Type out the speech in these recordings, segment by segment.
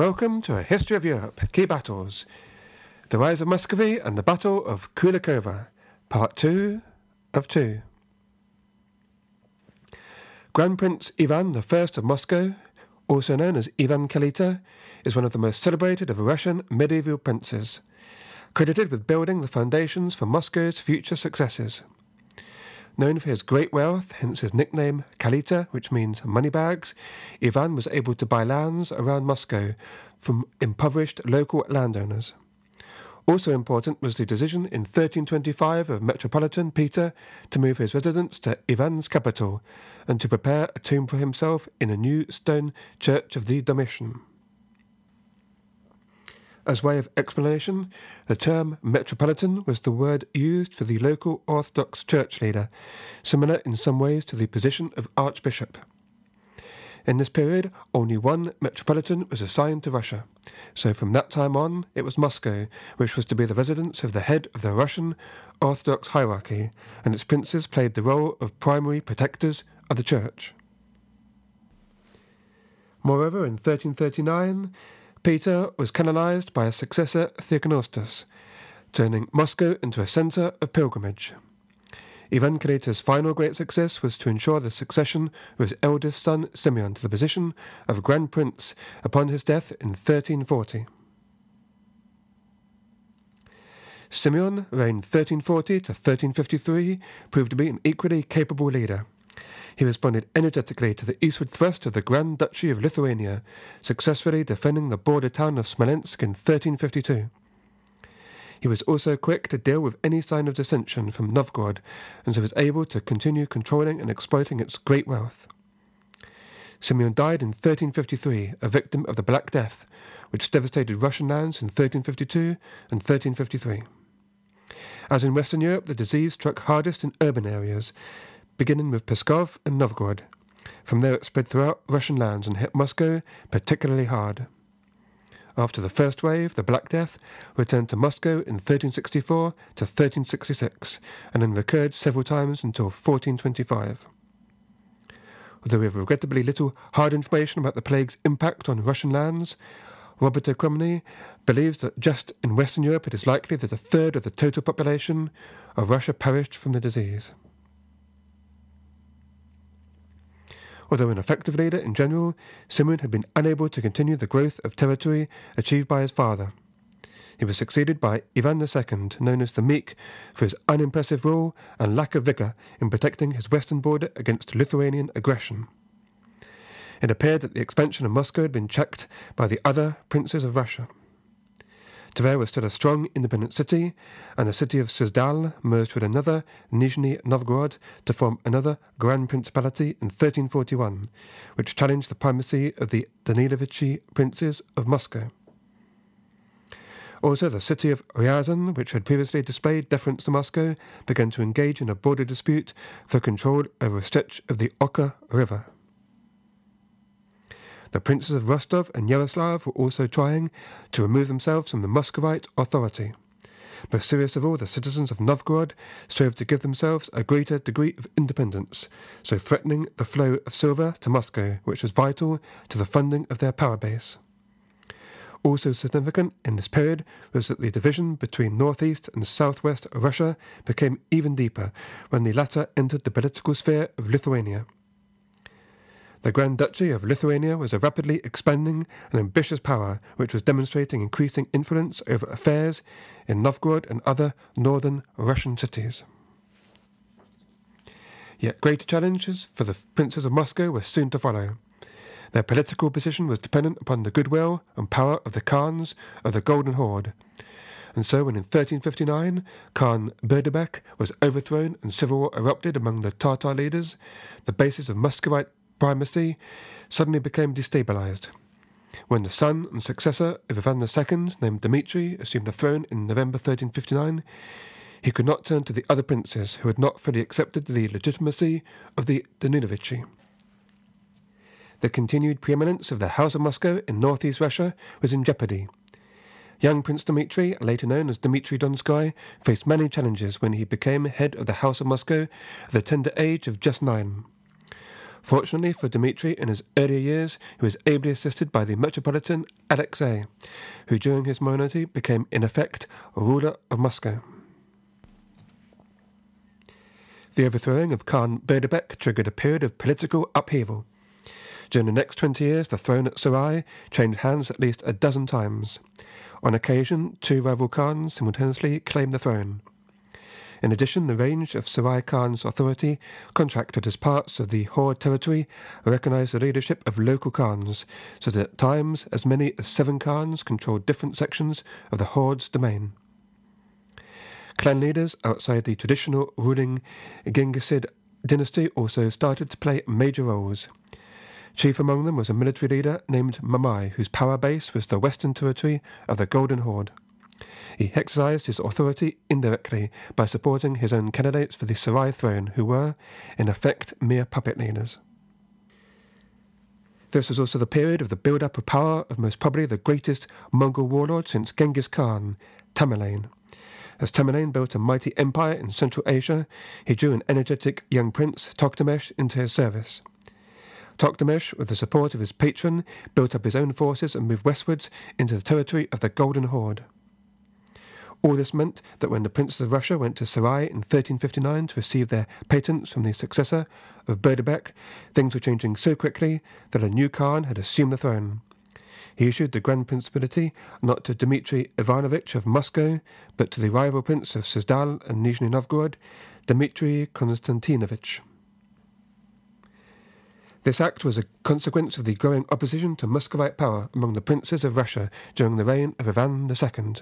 Welcome to a history of Europe, key battles. The Rise of Muscovy and the Battle of Kulikovo, Part 2 of 2. Grand Prince Ivan I of Moscow, also known as Ivan Kalita, is one of the most celebrated of Russian medieval princes, credited with building the foundations for Moscow's future successes. Known for his great wealth, hence his nickname Kalita, which means moneybags, Ivan was able to buy lands around Moscow from impoverished local landowners. Also important was the decision in 1325 of Metropolitan Peter to move his residence to Ivan's capital and to prepare a tomb for himself in a new stone church of the Dormition. As way of explanation, the term metropolitan was the word used for the local Orthodox church leader, similar in some ways to the position of archbishop. In this period, only one metropolitan was assigned to Russia, so from that time on it was Moscow, which was to be the residence of the head of the Russian Orthodox hierarchy, and its princes played the role of primary protectors of the church. Moreover, in 1339, Peter was canonized by his successor Theognostus, turning Moscow into a center of pilgrimage. Ivan Kalita's final great success was to ensure the succession of his eldest son Simeon to the position of Grand Prince upon his death in 1340. Simeon, reigned 1340 to 1353, proved to be an equally capable leader. He responded energetically to the eastward thrust of the Grand Duchy of Lithuania, successfully defending the border town of Smolensk in 1352. He was also quick to deal with any sign of dissension from Novgorod, and so was able to continue controlling and exploiting its great wealth. Simeon died in 1353, a victim of the Black Death, which devastated Russian lands in 1352 and 1353. As in Western Europe, the disease struck hardest in urban areas, beginning with Pskov and Novgorod. From there it spread throughout Russian lands and hit Moscow particularly hard. After the first wave, the Black Death returned to Moscow in 1364 to 1366, and then recurred several times until 1425. Although we have regrettably little hard information about the plague's impact on Russian lands, Robert O. Crummey believes that just in Western Europe it is likely that a third of the total population of Russia perished from the disease. Although an effective leader in general, Simeon had been unable to continue the growth of territory achieved by his father. He was succeeded by Ivan II, known as the Meek, for his unimpressive rule and lack of vigour in protecting his western border against Lithuanian aggression. It appeared that the expansion of Moscow had been checked by the other princes of Russia. Tver was still a strong independent city, and the city of Suzdal merged with another, Nizhny Novgorod, to form another Grand Principality in 1341, which challenged the primacy of the Danilovichy princes of Moscow. Also, the city of Ryazan, which had previously displayed deference to Moscow, began to engage in a border dispute for control over a stretch of the Oka River. The princes of Rostov and Yaroslavl were also trying to remove themselves from the Muscovite authority. Most serious of all, the citizens of Novgorod strove to give themselves a greater degree of independence, so threatening the flow of silver to Moscow, which was vital to the funding of their power base. Also significant in this period was that the division between northeast and southwest Russia became even deeper when the latter entered the political sphere of Lithuania. The Grand Duchy of Lithuania was a rapidly expanding and ambitious power which was demonstrating increasing influence over affairs in Novgorod and other northern Russian cities. Yet greater challenges for the princes of Moscow were soon to follow. Their political position was dependent upon the goodwill and power of the Khans of the Golden Horde. And so, when in 1359 Khan Berdebek was overthrown and civil war erupted among the Tartar leaders, the basis of Muscovite primacy suddenly became destabilized. When the son and successor of Ivan II, named Dmitri, assumed the throne in November 1359, he could not turn to the other princes who had not fully accepted the legitimacy of the Danilovichi. The continued preeminence of the House of Moscow in northeast Russia was in jeopardy. Young Prince Dmitri, later known as Dmitri Donskoy, faced many challenges when he became head of the House of Moscow at the tender age of just nine. Fortunately for Dmitri, in his earlier years, he was ably assisted by the Metropolitan Alexei, who during his minority became, in effect, ruler of Moscow. The overthrowing of Khan Berdebek triggered a period of political upheaval. During the next 20 years, the throne at Sarai changed hands at least a dozen times. On occasion, two rival Khans simultaneously claimed the throne. In addition, the range of Sarai Khan's authority contracted as parts of the Horde territory recognized the leadership of local Khans, so that at times as many as seven Khans controlled different sections of the Horde's domain. Clan leaders outside the traditional ruling Genghisid dynasty also started to play major roles. Chief among them was a military leader named Mamai, whose power base was the western territory of the Golden Horde. He exercised his authority indirectly by supporting his own candidates for the Sarai throne, who were, in effect, mere puppet leaders. This was also the period of the build up of power of most probably the greatest Mongol warlord since Genghis Khan, Tamerlane. As Tamerlane built a mighty empire in Central Asia, he drew an energetic young prince, Tokhtamesh, into his service. Tokhtamesh, with the support of his patron, built up his own forces and moved westwards into the territory of the Golden Horde. All this meant that when the princes of Russia went to Sarai in 1359 to receive their patents from the successor of Berdebek, things were changing so quickly that a new Khan had assumed the throne. He issued the Grand Principality not to Dmitri Ivanovich of Moscow, but to the rival prince of Suzdal and Nizhny Novgorod, Dmitri Konstantinovich. This act was a consequence of the growing opposition to Muscovite power among the princes of Russia during the reign of Ivan II.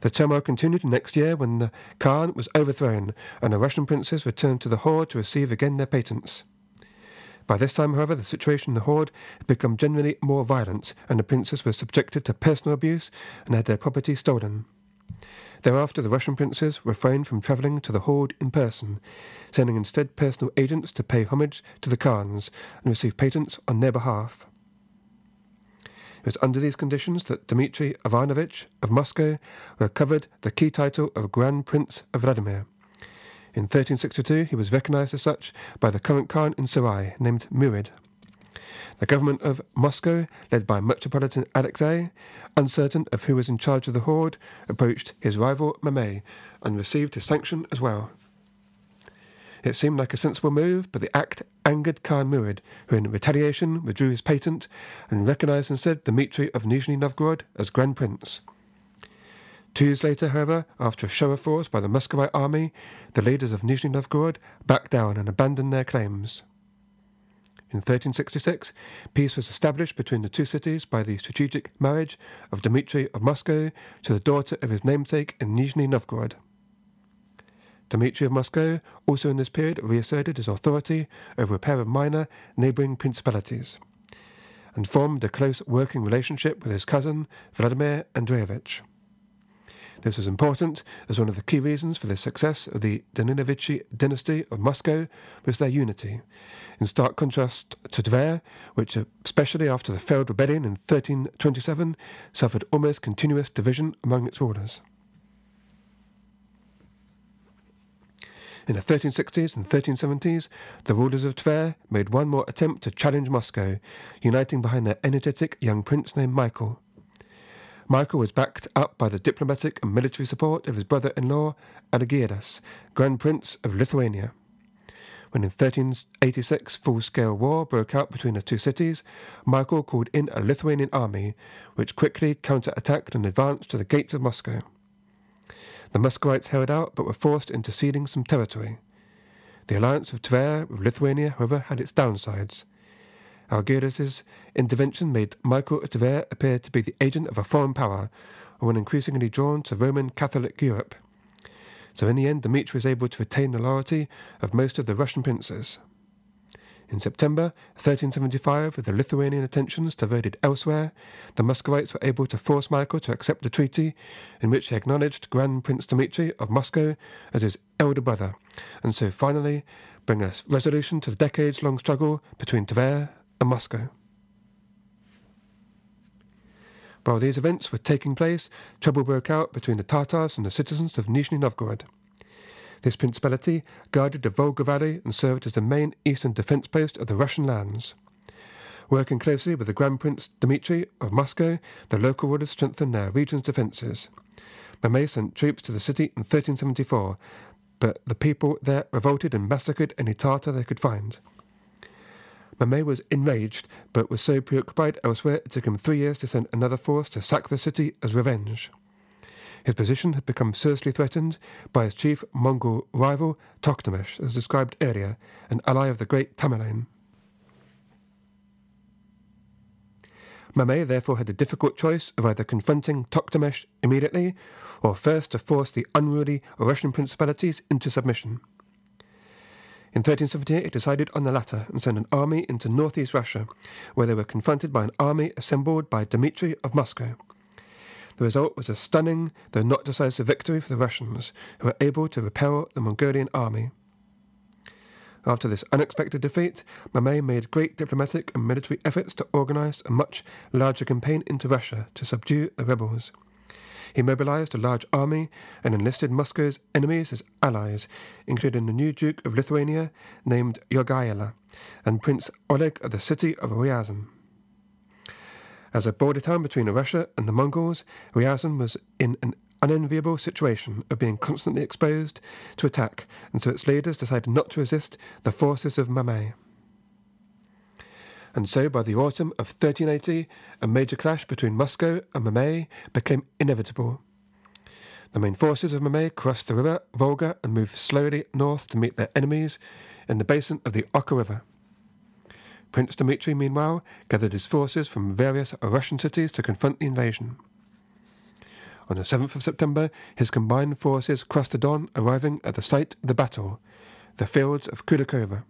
The turmoil continued next year when the Khan was overthrown and the Russian princes returned to the Horde to receive again their patents. By this time, however, the situation in the Horde had become generally more violent, and the princes were subjected to personal abuse and had their property stolen. Thereafter, the Russian princes refrained from travelling to the Horde in person, sending instead personal agents to pay homage to the Khans and receive patents on their behalf. It was under these conditions that Dmitri Ivanovich of Moscow recovered the key title of Grand Prince of Vladimir. In 1362, he was recognized as such by the current Khan in Sarai, named Murid. The government of Moscow, led by Metropolitan Alexei, uncertain of who was in charge of the horde, approached his rival Mamay and received his sanction as well. It seemed like a sensible move, but the act angered Khan Murid, who in retaliation withdrew his patent and recognized instead Dmitri of Nizhny Novgorod as Grand Prince. Two years later, however, after a show of force by the Muscovite army, the leaders of Nizhny Novgorod backed down and abandoned their claims. In 1366, peace was established between the two cities by the strategic marriage of Dmitri of Moscow to the daughter of his namesake in Nizhny Novgorod. Dmitry of Moscow also in this period reasserted his authority over a pair of minor neighbouring principalities, and formed a close working relationship with his cousin Vladimir Andreevich. This was important as one of the key reasons for the success of the Danilovich dynasty of Moscow was their unity, in stark contrast to Tver, which, especially after the failed rebellion in 1327, suffered almost continuous division among its rulers. In the 1360s and 1370s, the rulers of Tver made one more attempt to challenge Moscow, uniting behind their energetic young prince named Michael. Michael was backed up by the diplomatic and military support of his brother in law, Algirdas, Grand Prince of Lithuania. When in 1386 full scale war broke out between the two cities, Michael called in a Lithuanian army, which quickly counter attacked and advanced to the gates of Moscow. The Muscovites held out but were forced into ceding some territory. The alliance of Tver with Lithuania, however, had its downsides. Algirdas' intervention made Michael Tver appear to be the agent of a foreign power, and one increasingly drawn to Roman Catholic Europe. So in the end, Dmitri was able to retain the loyalty of most of the Russian princes. In September 1375, with the Lithuanian attentions diverted elsewhere, the Muscovites were able to force Michael to accept a treaty in which he acknowledged Grand Prince Dmitri of Moscow as his elder brother, and so finally bring a resolution to the decades long struggle between Tver and Moscow. While these events were taking place, trouble broke out between the Tatars and the citizens of Nizhny Novgorod. This principality guarded the Volga Valley and served as the main eastern defense post of the Russian lands. Working closely with the Grand Prince Dmitri of Moscow, the local rulers strengthened their region's defences. Mamay sent troops to the city in 1374, but the people there revolted and massacred any Tatar they could find. Mamay was enraged, but was so preoccupied elsewhere it took him three years to send another force to sack the city as revenge. His position had become seriously threatened by his chief Mongol rival, Tokhtamesh, as described earlier, an ally of the great Tamerlane. Mamay therefore had the difficult choice of either confronting Tokhtamesh immediately or first to force the unruly Russian principalities into submission. In 1378, he decided on the latter and sent an army into northeast Russia, where they were confronted by an army assembled by Dmitri of Moscow. The result was a stunning, though not decisive victory for the Russians, who were able to repel the Mongolian army. After this unexpected defeat, Mamay made great diplomatic and military efforts to organize a much larger campaign into Russia to subdue the rebels. He mobilized a large army and enlisted Moscow's enemies as allies, including the new Duke of Lithuania named Jogaila and Prince Oleg of the city of Ryazan. As a border town between Russia and the Mongols, Ryazan was in an unenviable situation of being constantly exposed to attack, and so its leaders decided not to resist the forces of Mamay. And so, by the autumn of 1380, a major clash between Moscow and Mamay became inevitable. The main forces of Mamay crossed the river Volga and moved slowly north to meet their enemies in the basin of the Oka River. Prince Dmitri, meanwhile, gathered his forces from various Russian cities to confront the invasion. On the 7th of September, his combined forces crossed the Don, arriving at the site of the battle, the fields of Kulikovo.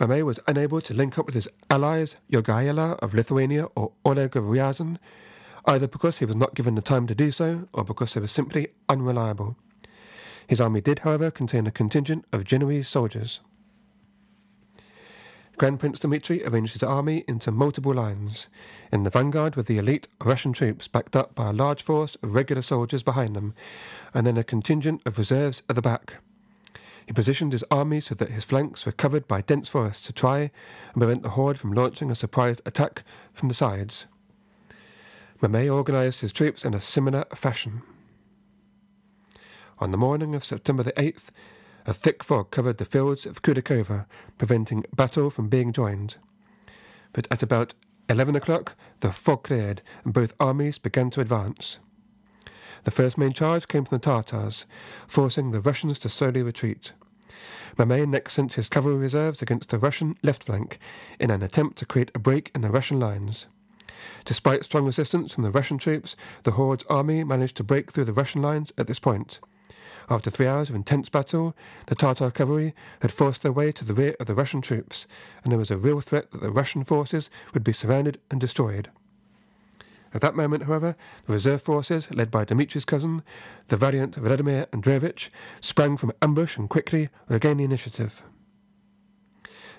Mamay was unable to link up with his allies Jogaila of Lithuania or Oleg of Ryazan, either because he was not given the time to do so or because they were simply unreliable. His army did, however, contain a contingent of Genoese soldiers. Grand Prince Dmitri arranged his army into multiple lines. In the vanguard were the elite Russian troops, backed up by a large force of regular soldiers behind them, and then a contingent of reserves at the back. He positioned his army so that his flanks were covered by dense forests to try and prevent the horde from launching a surprise attack from the sides. Mamay organized his troops in a similar fashion. On the morning of September the 8th, a thick fog covered the fields of Kulikovo, preventing battle from being joined. But at about eleven o'clock, the fog cleared, and both armies began to advance. The first main charge came from the Tartars, forcing the Russians to slowly retreat. Mamay next sent his cavalry reserves against the Russian left flank in an attempt to create a break in the Russian lines. Despite strong resistance from the Russian troops, the Horde's army managed to break through the Russian lines at this point. After three hours of intense battle, the Tatar cavalry had forced their way to the rear of the Russian troops, and there was a real threat that the Russian forces would be surrounded and destroyed. At that moment, however, the reserve forces, led by Dmitri's cousin, the valiant Vladimir Andreevich, sprang from ambush and quickly regained the initiative.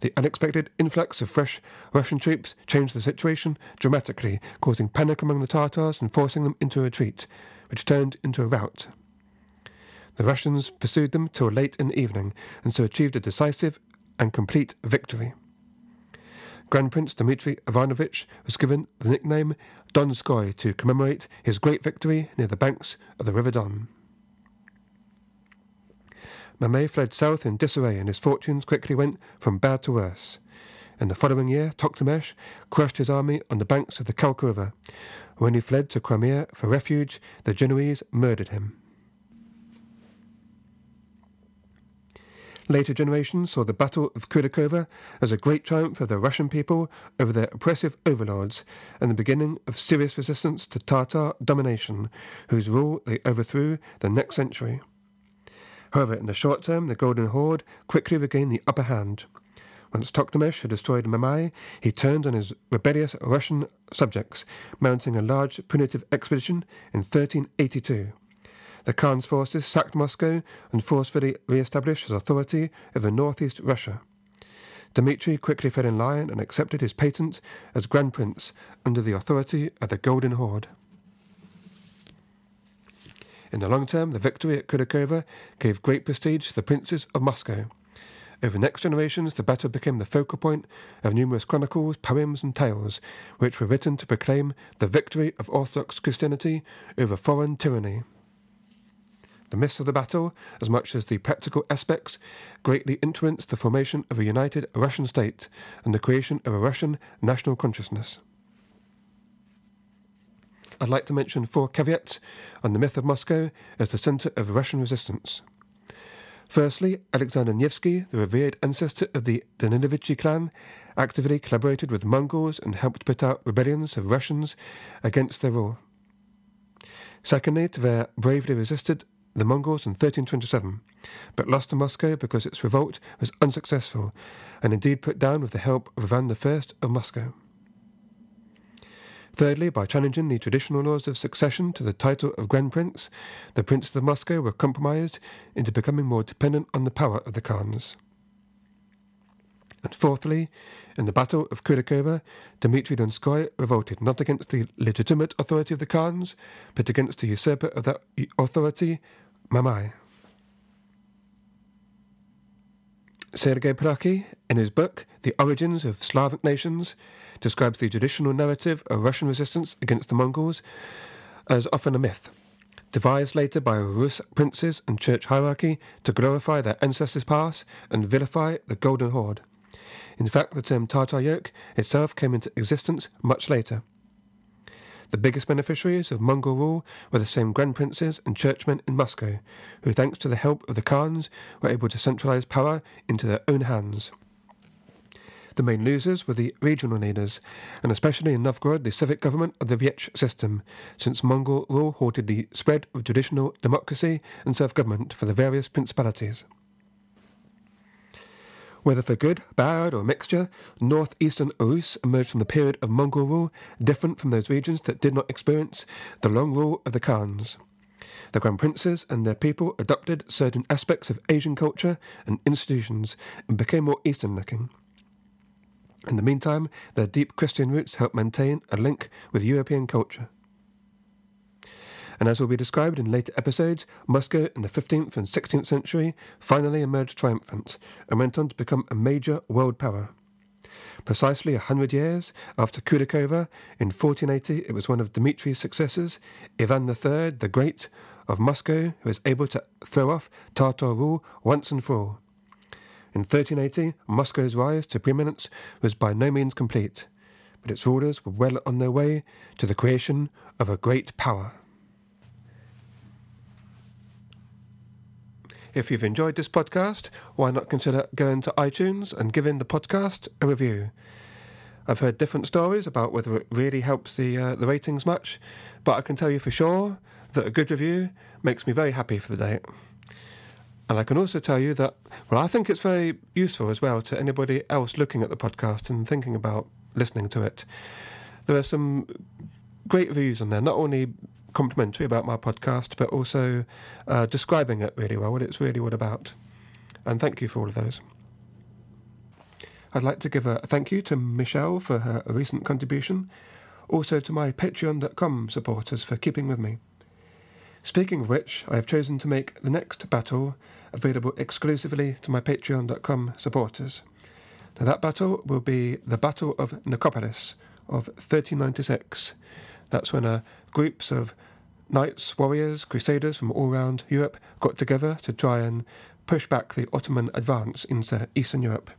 The unexpected influx of fresh Russian troops changed the situation dramatically, causing panic among the Tatars and forcing them into a retreat, which turned into a rout. The Russians pursued them till late in the evening, and so achieved a decisive and complete victory. Grand Prince Dmitri Ivanovich was given the nickname Donskoy to commemorate his great victory near the banks of the River Don. Mamay fled south in disarray, and his fortunes quickly went from bad to worse. In the following year, Tokhtamesh crushed his army on the banks of the Kalka River. When he fled to Crimea for refuge, the Genoese murdered him. Later generations saw the Battle of Kulikovo as a great triumph of the Russian people over their oppressive overlords and the beginning of serious resistance to Tatar domination, whose rule they overthrew the next century. However, in the short term, the Golden Horde quickly regained the upper hand. Once Toktamish had destroyed Mamai, he turned on his rebellious Russian subjects, mounting a large punitive expedition in 1382. The Khan's forces sacked Moscow and forcefully re-established his authority over northeast Russia. Dmitri quickly fell in line and accepted his patent as Grand Prince under the authority of the Golden Horde. In the long term, the victory at Kulikovo gave great prestige to the princes of Moscow. Over next generations, the battle became the focal point of numerous chronicles, poems, and tales, which were written to proclaim the victory of Orthodox Christianity over foreign tyranny. The myths of the battle, as much as the practical aspects, greatly influenced the formation of a united Russian state and the creation of a Russian national consciousness. I'd like to mention four caveats on the myth of Moscow as the centre of Russian resistance. Firstly, Alexander Nevsky, the revered ancestor of the Danilovich clan, actively collaborated with Mongols and helped put out rebellions of Russians against their rule. Secondly, Tver bravely resisted the Mongols in 1327, but lost to Moscow because its revolt was unsuccessful, and indeed put down with the help of Ivan I of Moscow. Thirdly, by challenging the traditional laws of succession to the title of Grand Prince, the princes of Moscow were compromised into becoming more dependent on the power of the Khans. And fourthly, in the Battle of Kulikovo, Dmitry Donskoy revolted not against the legitimate authority of the Khans, but against the usurper of that authority, Mamai. Sergei Plokhy, in his book The Origins of Slavic Nations, describes the traditional narrative of Russian resistance against the Mongols as often a myth, devised later by Rus princes and church hierarchy to glorify their ancestors' past and vilify the Golden Horde. In fact, the term Tatar yoke itself came into existence much later. The biggest beneficiaries of Mongol rule were the same grand princes and churchmen in Moscow, who, thanks to the help of the Khans, were able to centralize power into their own hands. The main losers were the regional leaders, and especially in Novgorod, the civic government of the Vyech system, since Mongol rule halted the spread of traditional democracy and self government for the various principalities. Whether for good, bad, or mixture, northeastern Rus emerged from the period of Mongol rule different from those regions that did not experience the long rule of the Khans. The Grand Princes and their people adopted certain aspects of Asian culture and institutions and became more Eastern looking. In the meantime, their deep Christian roots helped maintain a link with European culture and as will be described in later episodes, Moscow in the 15th and 16th century finally emerged triumphant and went on to become a major world power. Precisely a hundred years after Kulikovo, in 1480, it was one of Dmitri's successors, Ivan III the Great of Moscow, who was able to throw off Tatar rule once and for all. In 1380, Moscow's rise to preeminence was by no means complete, but its rulers were well on their way to the creation of a great power. If you've enjoyed this podcast, why not consider going to iTunes and giving the podcast a review? I've heard different stories about whether it really helps the uh, the ratings much, but I can tell you for sure that a good review makes me very happy for the day. And I can also tell you that, well, I think it's very useful as well to anybody else looking at the podcast and thinking about listening to it. There are some great reviews on there, not only complimentary about my podcast, but also uh, describing it really well, what it's really all about. And thank you for all of those. I'd like to give a thank you to Michelle for her recent contribution, also to my Patreon.com supporters for keeping with me. Speaking of which, I have chosen to make the next battle available exclusively to my Patreon.com supporters. Now, that battle will be the Battle of Nicopolis of 1396. That's when a groups of knights, warriors, crusaders from all around Europe got together to try and push back the Ottoman advance into Eastern Europe.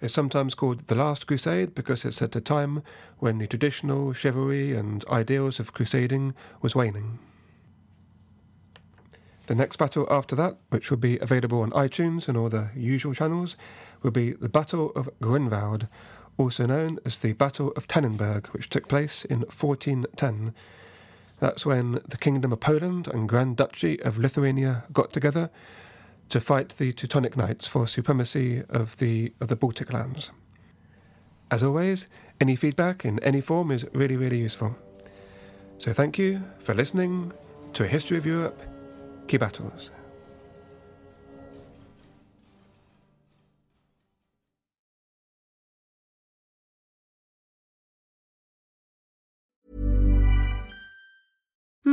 It's sometimes called the Last Crusade because it's at a time when the traditional chivalry and ideals of crusading was waning. The next battle after that, which will be available on iTunes and all the usual channels, will be the Battle of Grunwald, also known as the Battle of Tannenberg, which took place in 1410. That's when the Kingdom of Poland and Grand Duchy of Lithuania got together to fight the Teutonic Knights for supremacy of the, of the Baltic lands. As always, any feedback in any form is really, really useful. So thank you for listening to A History of Europe. Key battles.